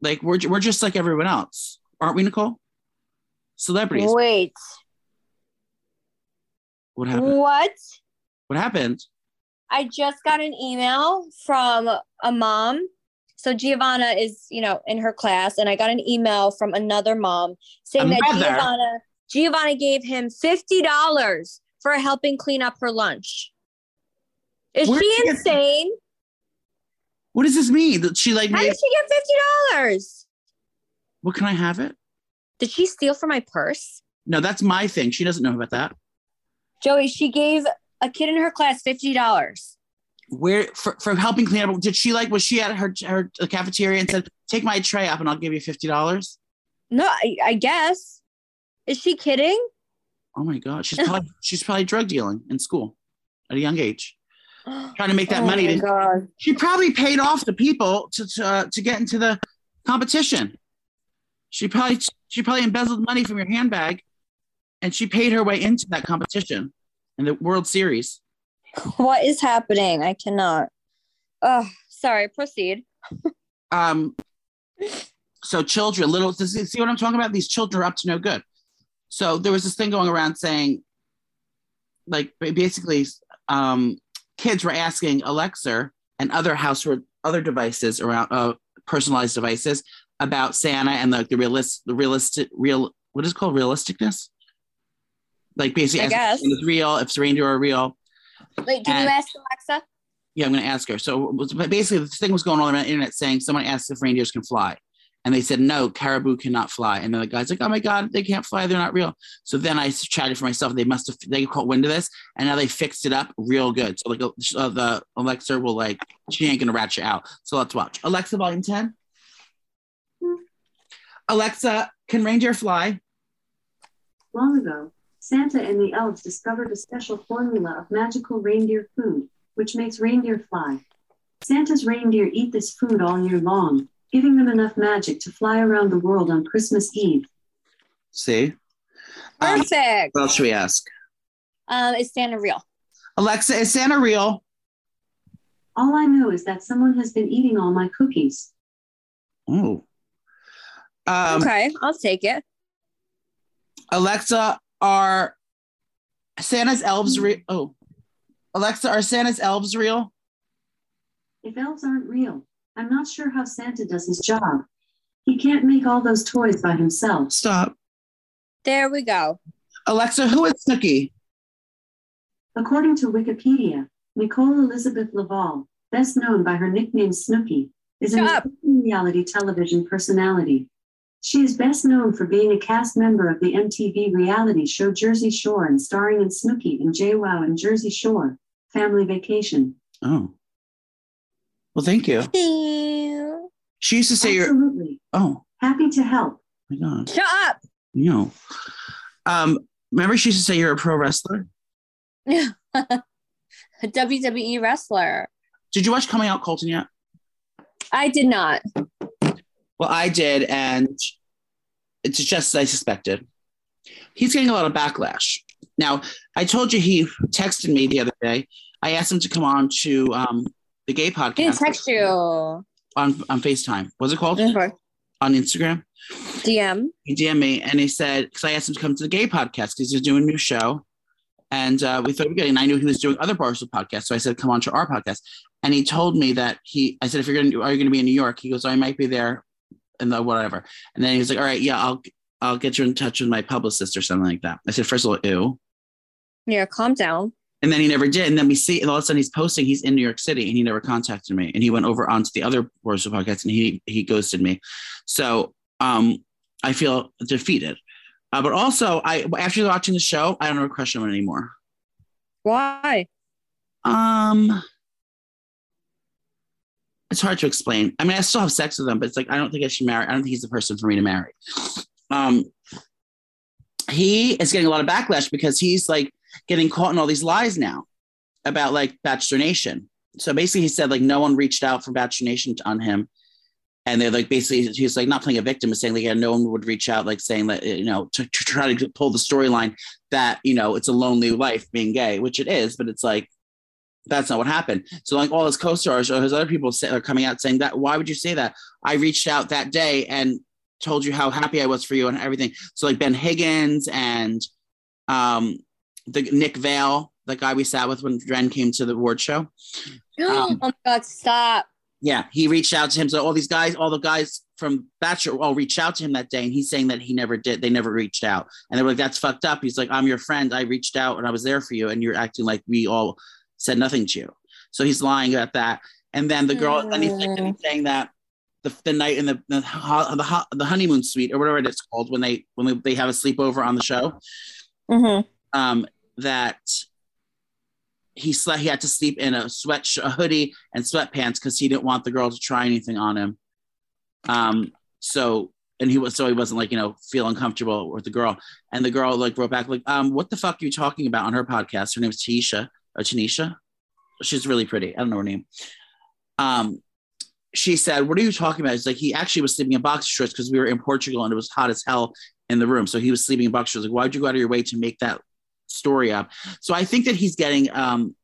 Like we're we're just like everyone else, aren't we, Nicole? Celebrities. Wait, What happened? what? What happened? I just got an email from a mom. So Giovanna is, you know, in her class, and I got an email from another mom saying A that mother? Giovanna Giovanna gave him fifty dollars for helping clean up her lunch. Is Where'd she she get- insane? What does this mean? That she like How made, did she get fifty dollars? what can I have it? Did she steal from my purse? No, that's my thing. She doesn't know about that. Joey, she gave a kid in her class fifty dollars. where for, for helping clean up did she like was she at her her cafeteria and said take my tray up and i'll give you $50 No, I, I guess. Is she kidding? oh my god she's probably she's probably drug dealing in school at a young age trying to make that Oh money to, she probably paid off the people to to, uh, to get into the competition she probably she probably embezzled money from your handbag and she paid her way into that competition in the world series What is happening? I cannot. Oh, sorry. Proceed. um so children little see what i'm talking about these children are up to no good so there was this thing going around saying like basically um kids were asking alexa and other household other devices around uh personalized devices about santa and like the realist the realistic real what is it called realisticness like basically I asking guess. if it's real if reindeer are real Wait, can And- you ask Alexa? yeah, I'm going to ask her. So was- basically, this thing was going on around the internet saying someone asked if reindeers can fly. And they said, no, caribou cannot fly. And then the guy's like, oh my God, they can't fly. They're not real. So then I chatted for myself. They must have, they caught wind of this. And now they fixed it up real good. So like uh, the Alexa will like, she ain't going to rat you out. So let's watch. Alexa, volume 10. Alexa, can reindeer fly? Long ago, Santa and the elves discovered a special formula of magical reindeer food, which makes reindeer fly. Santa's reindeer eat this food all year long, giving them enough magic to fly around the world on Christmas Eve. See? Um, Perfect. what else should we ask? Um, is Santa real? Alexa, is Santa real? All I know is that someone has been eating all my cookies. Oh. Um, okay, I'll take it. Alexa, are Santa's elves real? Oh, Alexa, are Santa's elves real? If elves aren't real, I'm not sure how Santa does his job. He can't make all those toys by himself. Stop. There we go. Alexa, who is Snooki? According to Wikipedia, Nicole Elizabeth LaValle, best known by her nickname Snooki, is an Shut up. American reality television personality. She is best known for being a cast member of the MTV reality show Jersey Shore and starring in Snooki and JWoww and Jersey Shore, Family Vacation. Oh. Well, thank you. She used to say you're. Absolutely. Oh Happy to help. my God. Shut up. You know. Um, remember she used to say you're a pro wrestler? Yeah. A WWE wrestler. Did you watch Coming Out Colton yet? I did not. Well, I did, and it's just as I suspected. He's getting a lot of backlash. Now, I told you he texted me the other day. I asked him to come on to um, the gay He didn't text you. on, on FaceTime. What's it called? Okay. On Instagram. DM. He DM'd me and he said, because I asked him to come to the gay podcast because he's doing a new show. And uh, we thought we were getting, I knew he was doing other Barstool podcasts. So I said, come on to our podcast. And he told me that he, I said, if you're going to, are you going to be in New York? He goes, I might be there and the whatever. And then he was like, all right, yeah, I'll, I'll get you in touch with my publicist or something like that. I said, first of all, ew. Yeah, calm down. And then he never did. And then we see, and all of a sudden he's posting, he's in New York City and he never contacted me. And he went over onto the other Barstool podcast and he, he ghosted me. So um, I feel defeated. Uh, but also, I after watching the show, I don't have a crush on him anymore. Why? Um, it's hard to explain. I mean, I still have sex with him, but it's like I don't think I should marry. I don't think he's the person for me to marry. Um, he is getting a lot of backlash because he's like getting caught in all these lies now about like Bachelor Nation. So basically, he said like no one reached out for Bachelor Nation on him, and they're like basically he's like not playing a victim, but saying like yeah, no one would reach out, like saying that you know to, to try to pull the storyline that you know it's a lonely life being gay, which it is, but it's like that's not what happened. So like all his co-stars or his other people say, are coming out saying that why would you say that? I reached out that day and told you how happy I was for you and everything. So like Ben Higgins and um the Nick Viall, the guy we sat with when Dren came to the award show. oh my god, stop. Yeah, he reached out to him. So all these guys, all the guys from Bachelor all reached out to him that day, and he's saying that he never did. They never reached out, and they were like, "That's fucked up." He's like, "I'm your friend. I reached out and I was there for you, and you're acting like we all said nothing to you." So he's lying about that. And then the girl, and he's, like, and he's saying that the, the night in the the, ho- the ho- the honeymoon suite or whatever it is called when they when they, they have a sleepover on the show, Mm-hmm. um, that he slept he had to sleep in a sweat a hoodie and sweatpants because he didn't want the girl to try anything on him. Um so and he was so he wasn't like you know feel uncomfortable with the girl. And the girl like wrote back like um what the fuck are you talking about on her podcast? Her name is Tanisha or Tanisha? She's really pretty. I don't know her name. Um she said what are you talking about? It's like he actually was sleeping in boxer shorts because we were in Portugal and it was hot as hell in the room. So he was sleeping in boxer shorts. Like why'd you go out of your way to make that story up so I think that he's getting um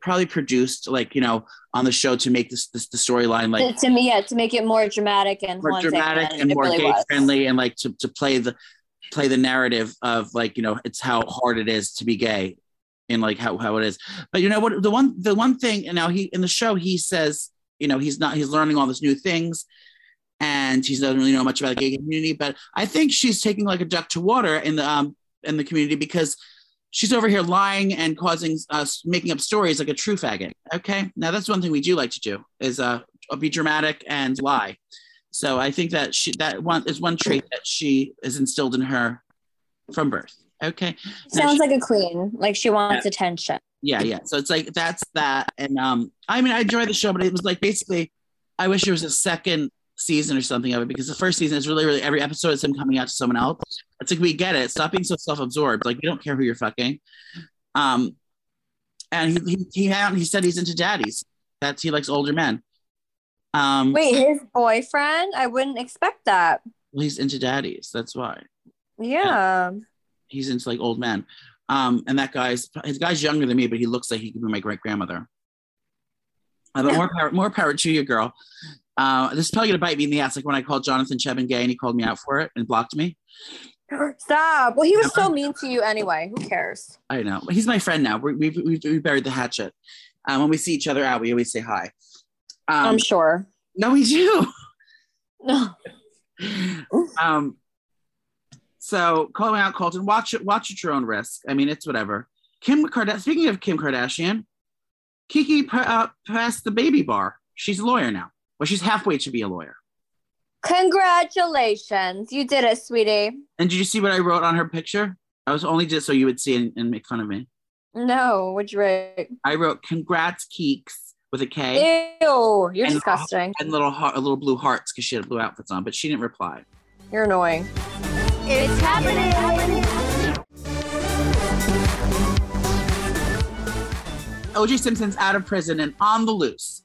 probably produced like you know on the show to make this, this the storyline like to me, yeah, to make it more dramatic and more dramatic than and more really gay was. friendly and like to, to play the play the narrative of like you know it's how hard it is to be gay and like how, how it is but you know what the one the one thing and now he in the show he says you know he's not he's learning all these new things and he doesn't really know much about the gay community but i think she's taking like a duck to water in the um in the community because she's over here lying and causing us making up stories like a true faggot. Okay? Now that's one thing we do like to do is uh be dramatic and lie. So i think that she that one is one trait that she is instilled in her from birth. Okay? Sounds she- like a queen. Like she wants attention. yeah yeah. So it's like that's that. And um i mean i enjoyed the show but it was like basically i wish there was a second season or something of it because the first season is really really every episode is him coming out to someone else it's like we get it. Stop being so self-absorbed. Like we don't care who you're fucking. Um and he he he, had, he said he's into daddies. That's he likes older men. Um Wait, his boyfriend? I wouldn't expect that. well, he's into daddies. That's why. Yeah. he's into like old men. Um and that guy's his guy's younger than me but he looks like he could be my great grandmother Uh, but more power, more power to you, girl. Uh, this is probably gonna bite me in the ass, like when I called Jonathan Cheban gay and he called me out for it and blocked me. Stop. Well, he was so mean to you anyway. Who cares? I know. He's my friend now. We we we we buried the hatchet. Um, when we see each other out, we always say hi. Um, I'm sure. no, we do. No. um, so calling out Colton, watch it, watch at your own risk. I mean, it's whatever. Kim Kardashian. Speaking of Kim Kardashian, Kiki uh, passed the baby bar. She's a lawyer now. Well, she's halfway to be a lawyer. Congratulations. You did it, sweetie. And did you see what I wrote on her picture? I was only just so you would see and, and make fun of me. No, what'd you rate? I wrote "Congrats, Keeks" with a K Ew, you're And- disgusting. and little heart, little blue hearts because she had blue outfits on, but she didn't reply. You're annoying. It's happening. OJ Simpson's out of prison and on the loose.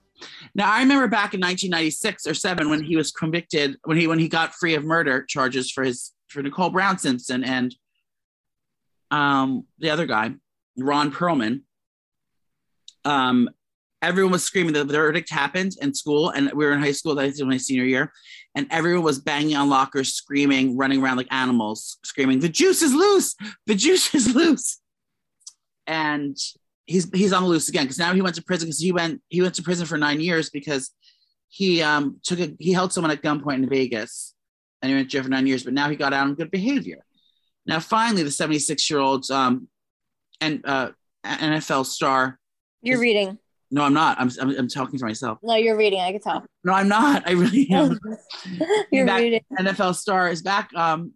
Now I remember back in 1996 or seven when he was convicted when he when he got free of murder charges for his for Nicole Brown Simpson and um the other guy Ron Perlman. Um, everyone was screaming. The verdict happened in school, and we were in high school. That was my senior year, and everyone was banging on lockers, screaming, running around like animals, screaming, "The juice is loose! The juice is loose!" And he's he's on the loose again because now he went to prison because he went he went to prison for nine years because he um took a he held someone at gunpoint in Vegas and he went to jail for nine years, but now he got out on good behavior. Now finally, the 76 year old um and uh NFL star. You're Is- reading. No, I'm not. I'm, I'm I'm talking to myself. No, you're reading. I can tell. No, I'm not. I really am. you're back- reading. NFL star is back um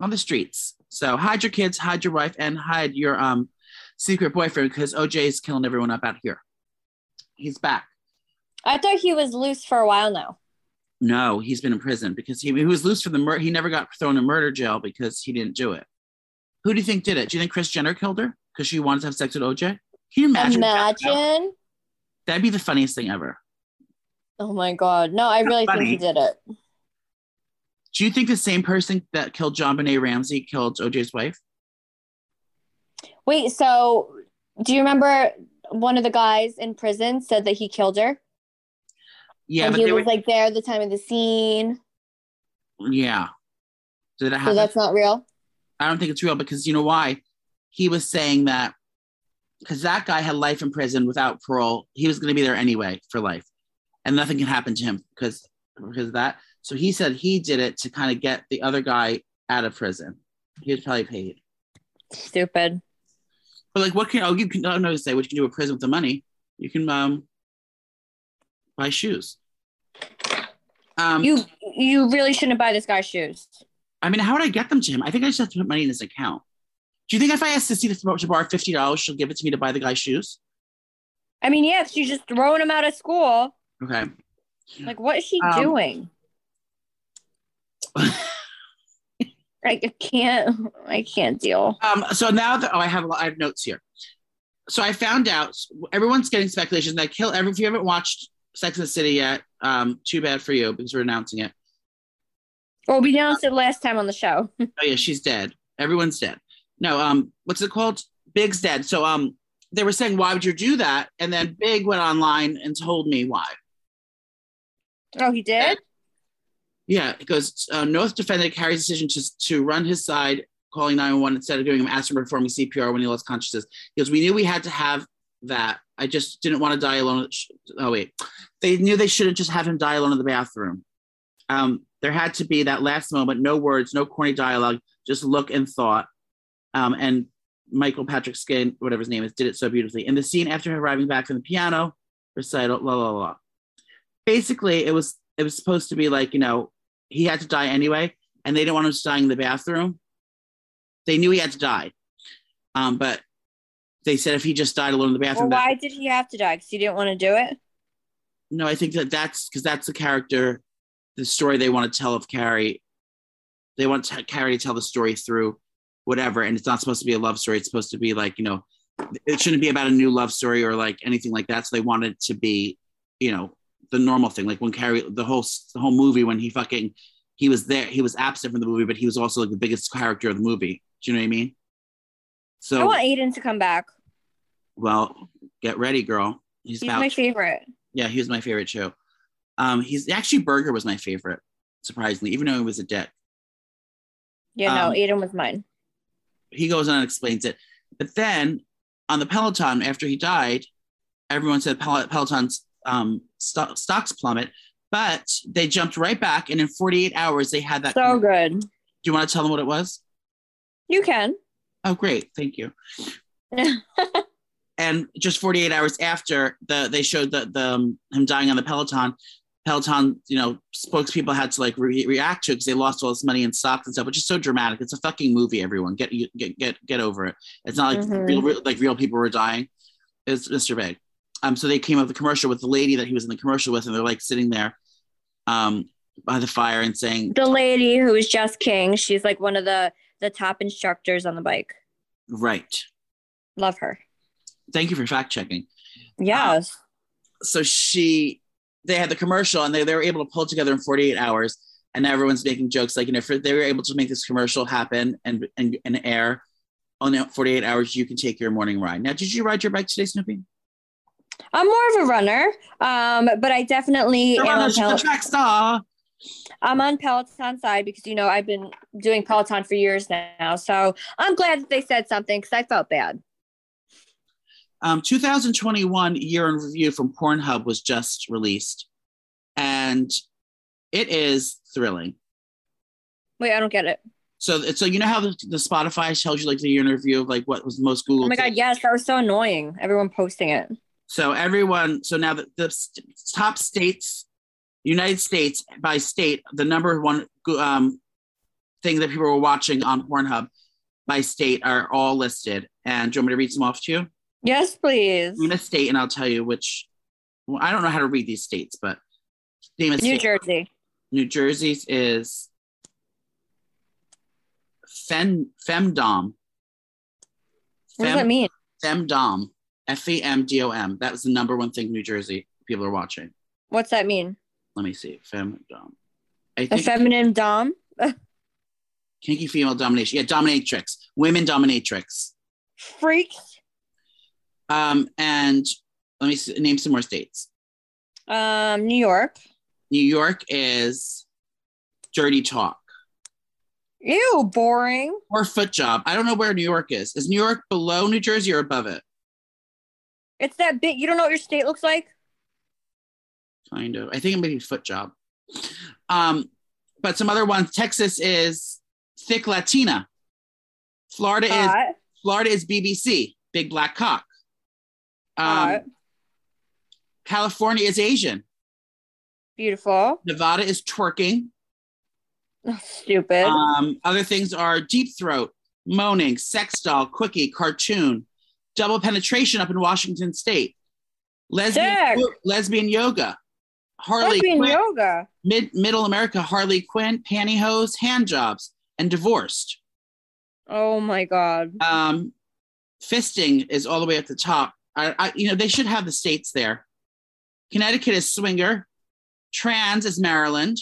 on the streets. So hide your kids, hide your wife, and hide your um secret boyfriend because OJ is killing everyone up out here. He's back. I thought he was loose for a while now. No, he's been in prison because he, he was loose for the murder. He never got thrown in murder jail because he didn't do it. Who do you think did it? Do you think Kris Jenner killed her because she wanted to have sex with OJ? Can you imagine? Imagine. That'd be the funniest thing ever. Oh my god. No, I really think he did it. Do you think the same person that killed JonBenét Ramsey killed OJ's wife? Wait, so do you remember one of the guys in prison said that he killed her? Yeah, and but he was were, like there at the time of the scene. yeah. Did it So that's not real. I don't think it's real because you know why? He was saying that because that guy had life in prison without parole. He was going to be there anyway for life, and nothing can happen to him because because of that. So he said he did it to kind of get the other guy out of prison. He was probably paid. Stupid. But like, what can oh you can I don't know to say what you can do with prison with the money? You can um buy shoes. Um, You you really shouldn't buy this guy's shoes. I mean, how would I get them to him? I think I just have to put money in his account. Do you think if I ask Sissy to, to borrow fifty dollars, she'll give it to me to buy the guy's shoes? I mean, yeah, if she's just throwing him out of school. Okay. Like, what is she Um, doing? I I can't. I can't deal. Um, so now that oh, I have a lot- I have notes here. So I found out everyone's getting speculations that kill every if you haven't watched Sex and the City yet, um, too bad for you because we're announcing it. Well, we announced it last time on the show. Oh yeah, she's dead. Everyone's dead. No, um, what's it called? Big's dead. So um, they were saying, why would you do that? And then Big went online and told me why. Oh, he did. Yeah, it goes. Uh, North defended Harry's decision to to run his side, calling 911 instead of doing him aspirin performing CPR when he lost consciousness. Because we knew we had to have that. I just didn't want to die alone. Oh wait, they knew they shouldn't just have him die alone in the bathroom. Um, there had to be that last moment, no words, no corny dialogue, just look and thought. Um, and Michael Patrick Skin, whatever his name is, did it so beautifully. In the scene after arriving back from the piano recital, la la. la. Basically, it was it was supposed to be like you know he had to die anyway, and they didn't want him to die in the bathroom. They knew he had to die, um, but they said if he just died alone in the Well, bathroom, that- why did he have to die? Because he didn't want to do it. no, I think that that's because that's the character, the story they want to tell of Carrie. They want to, Carrie to tell the story through whatever, and it's not supposed to be a love story. It's supposed to be like you know, it shouldn't be about a new love story or like anything like that. So they wanted it to be, you know, the normal thing. Like when Carrie, the whole the whole movie when he fucking he was there, he was absent from the movie, but he was also like the biggest character of the movie. Do you know what I mean? So I want Aidan to come back. well, get ready, girl. He's, He's my favorite. Yeah, he was my favorite too. Um, he's actually Berger was my favorite, surprisingly, even though he was a dick. Yeah, no, Um, Aidan was mine. He goes on and explains it. But then on the Peloton, after he died, everyone said Pel- Peloton's um, sto- stocks plummet, but they jumped right back, and in 48 hours they had that. So good. Do you want to tell them what it was? You can. Oh, great, thank you. and just 48 hours after the they showed the, the um, him dying on the peloton peloton you know spokespeople had to like re- react to it because they lost all this money in stocks and stuff which is so dramatic it's a fucking movie everyone get get get get over it it's not like Mhm. real, real like real people were dying it's mr big um so they came up with a commercial with the lady that he was in the commercial with and they're like sitting there um by the fire and saying the lady who is Jess King, she's like one of the the top instructors on the bike. right Love her. thank you for fact checking Yes. so she they had the commercial and they, they were able to pull together in 48 hours and now everyone's making jokes like you know if they were able to make this commercial happen and and, and air on 48 hours you can take your morning ride now did you ride your bike today snoopy I'm more of a runner, um, but I definitely You're am on the Pel- track star I'm on Peloton side because you know I've been doing Peloton for years now. So I'm glad that they said something because I felt bad. um, 2021 year in review from pornhub was just released and it is thrilling Wait, I don't get it. so so you know how the, the spotify tells you like the year in review of like what was most googled Oh my god, yes, that was so annoying. Everyone posting it. So everyone, so now the, the top states, United States by state, the number one um, thing that people were watching on Pornhub by state are all listed. And do you want me to read some off to you? Yes, please. Name a state, and I'll tell you which. Well, I don't know how to read these states, but name a New state. Jersey. New Jersey's is Fem Femdom. What does that mean? Femdom. F E M D O M. That was the number one thing New Jersey people are watching. What's that mean? Let me see. Femdom. I A think feminine dom? kinky female domination. Yeah, dominatrix. Women dominatrix. Freaks. Um, and let me see, name some more states. Um, New York. New York is dirty talk. Ew, boring. Or foot job. I don't know where New York is. Is New York below New Jersey or above it? It's that big. You don't know what your state looks like? kind of. I think it might be foot job. Um, but some other ones. Texas is thick Latina. Florida is Florida is BBC, big black cock. Um, California is Asian. Beautiful. Nevada is twerking. Stupid. Um, other things are deep throat, moaning, sex doll, quickie, cartoon, double penetration up in Washington State, lesbian, Sick. lesbian yoga, Harley Lesbian Quinn, yoga. mid middle America, Harley Quinn, pantyhose, hand jobs, and divorced. Oh my god. Um, fisting is all the way at the top. I, I, you know, they should have the states there. Connecticut is swinger. Trans is Maryland.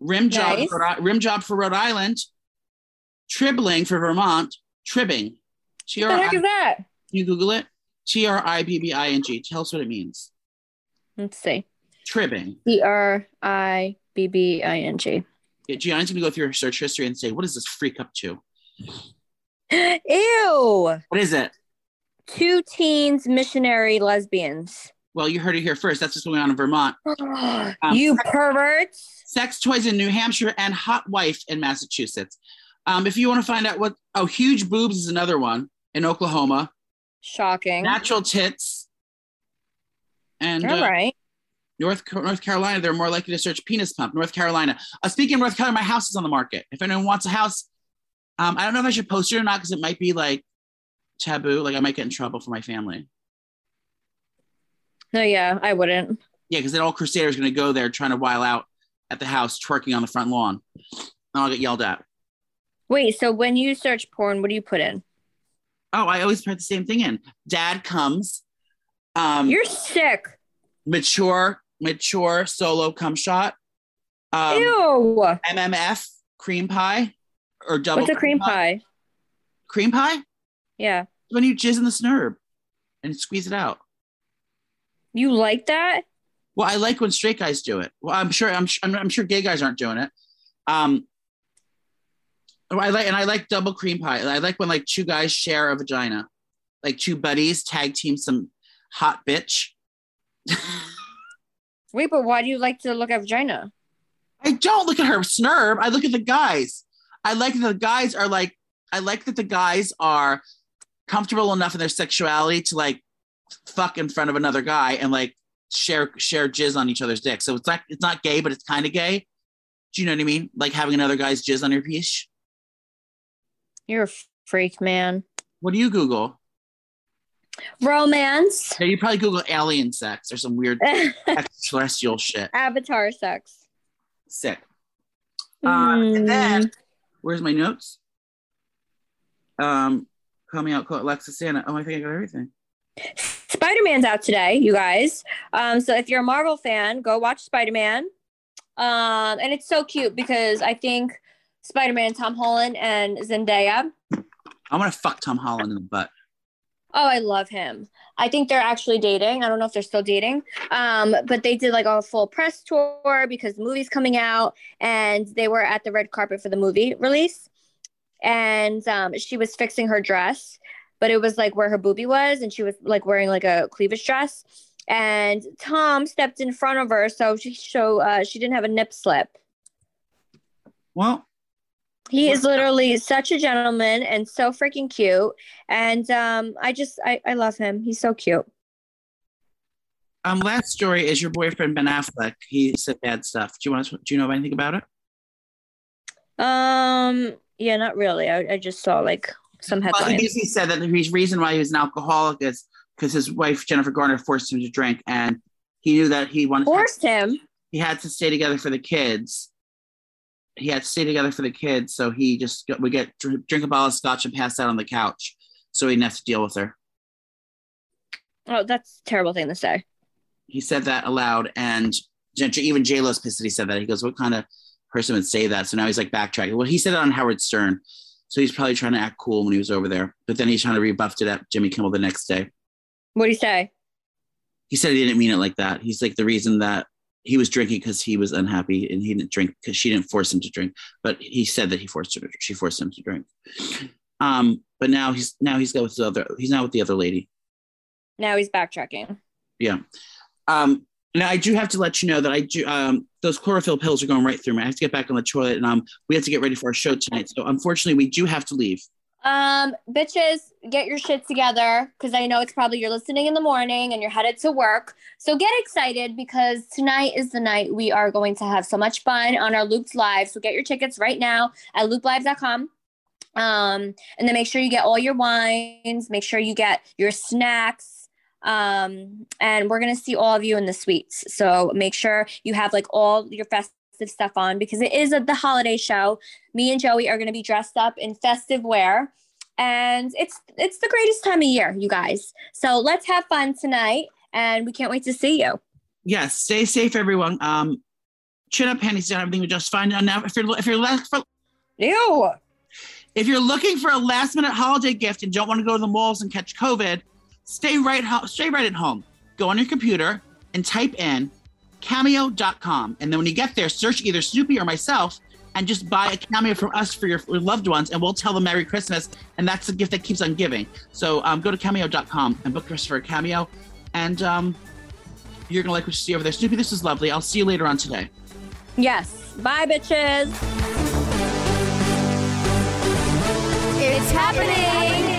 Rim job, Nice. for, Rhode- rim job for Rhode Island. Tribbing for Vermont. Tribbing. T What the heck is that? You Google it. T R I B B I N G. Tell us what it means. Let's see. Tribbing. B R I B B I N G. Yeah, Gianni's gonna go through her search history and say, "What is this freak up to? Ew. What is it?" Two teens missionary lesbians. Well, you heard it here first. That's what's going on in Vermont. Um, you perverts. sex toys in New Hampshire, and hot wife in Massachusetts. Um, if you want to find out what, oh, huge boobs is another one in Oklahoma. Shocking. Natural tits. And All uh, right. North North Carolina, they're more likely to search penis pump. North Carolina. Uh, speaking of North Carolina, my house is on the market. If anyone wants a house, um, I don't know if I should post it or not because it might be like taboo. Like I might get in trouble for my family. No, yeah, I wouldn't. Yeah, because then all Crusaders are going to go there trying to while out at the house, twerking on the front lawn. And I'll get yelled at. Wait, so when you search porn, what do you put in? Oh, I always put the same thing in. Dad comes. Um, You're sick. mature, mature solo cum shot. Um, Ew. MMF cream pie or double. What's a cream pie? Cream pie? Yeah. When you jizz in the snurb and squeeze it out. You like that? Well, I like when straight guys do it. Well, I'm sure I'm I'm, I'm sure gay guys aren't doing it. Um, I like and I like double cream pie. I like when like two guys share a vagina, like two buddies tag team some hot bitch. Wait, but why do you like to look at vagina? I don't look at her snurb. I look at the guys. I like that the guys are like. I like that the guys are comfortable enough in their sexuality to like fuck in front of another guy and like share share jizz on each other's dick. So it's like it's not gay, but it's kind of gay. Do you know what I mean? Like having another guy's jizz on your piece. You're a freak, man. What do you Google? Romance. Yeah, you probably Google alien sex or some weird extraterrestrial shit. Avatar sex. Sick. Um, and Hmm. then where's my notes? Um, coming out called Alexa Santa. Oh, I think I got everything. Spider Man's out today, you guys. Um, so if you're a Marvel fan, go watch Spider Man. Um, and it's so cute because I think Spider Man, Tom Holland, and Zendaya. I want to fuck Tom Holland in the butt. Oh, I love him. I think they're actually dating. I don't know if they're still dating. Um, but they did like a full press tour because the movie's coming out and they were at the red carpet for the movie release. And um, she was fixing her dress, but it was like where her boobie was, and she was like wearing like a cleavage dress. And Tom stepped in front of her, so she so uh, she didn't have a nip slip. Well, He is literally such a gentleman and so freaking cute. And um, I just I, I love him. He's so cute. um, last story is your boyfriend Ben Affleck. He said bad stuff. Do you want to? Do you know anything about it? Um, yeah, not really. I, I just saw like some Well, he basically said that the reason why he was an alcoholic is because his wife Jennifer Garner forced him to drink, and he knew that he wanted. Forced him. he had to stay together for the kids. He had to stay together for the kids, so he just got, would get drink, a bottle of scotch and pass out on the couch, so he didn't have to deal with her. Oh, that's a terrible thing to say. He said that aloud, and even J Lo's pissed that he said that. He goes, "What kind of person would say that?" So now he's like backtracking. Well, he said it on Howard Stern, so he's probably trying to act cool when he was over there. But then he's trying to rebuff it at Jimmy Kimmel the next day. What do you say? He said he didn't mean it like that. He's like the reason that he was drinking because he was unhappy and he didn't drink because she didn't force him to drink. But he said that he forced her. To, she forced him to drink. Um, but now he's now he's got with the other. He's now with the other lady. Now he's backtracking. Yeah. Um, now I do have to let you know that I do. Um, those chlorophyll pills are going right through me. I have to get back on the toilet, and um, we have to get ready for our show tonight. So unfortunately, we do have to leave. Um, bitches, get your shit together because I know it's probably you're listening in the morning and you're headed to work. So get excited because tonight is the night we are going to have so much fun on our Looped Live. So get your tickets right now at looplive.com. Um, and then make sure you get all your wines, make sure you get your snacks. Um, and we're gonna see all of you in the suites. So make sure you have like all your festive stuff on because it is a, the holiday show me and Joey are going to be dressed up in festive wear and it's it's the greatest time of year you guys so let's have fun tonight and we can't wait to see you Yes. Stay safe, everyone. Um, chin up, panties down. Everything will just fine. Now, if you're if you're last for ew if you're looking for a last minute holiday gift and don't want to go to the malls and catch COVID, stay right home. Stay right at home. Go on your computer and type in cameo.com. And then when you get there, search either Snooki or myself and just buy a cameo from us for your loved ones and we'll tell them Merry Christmas. And that's the gift that keeps on giving. So um, go to cameo.com and book us for a cameo. And um, you're going to like what you see over there. Snoopy, this is lovely. I'll see you later on today. yes bye bitches It's happening.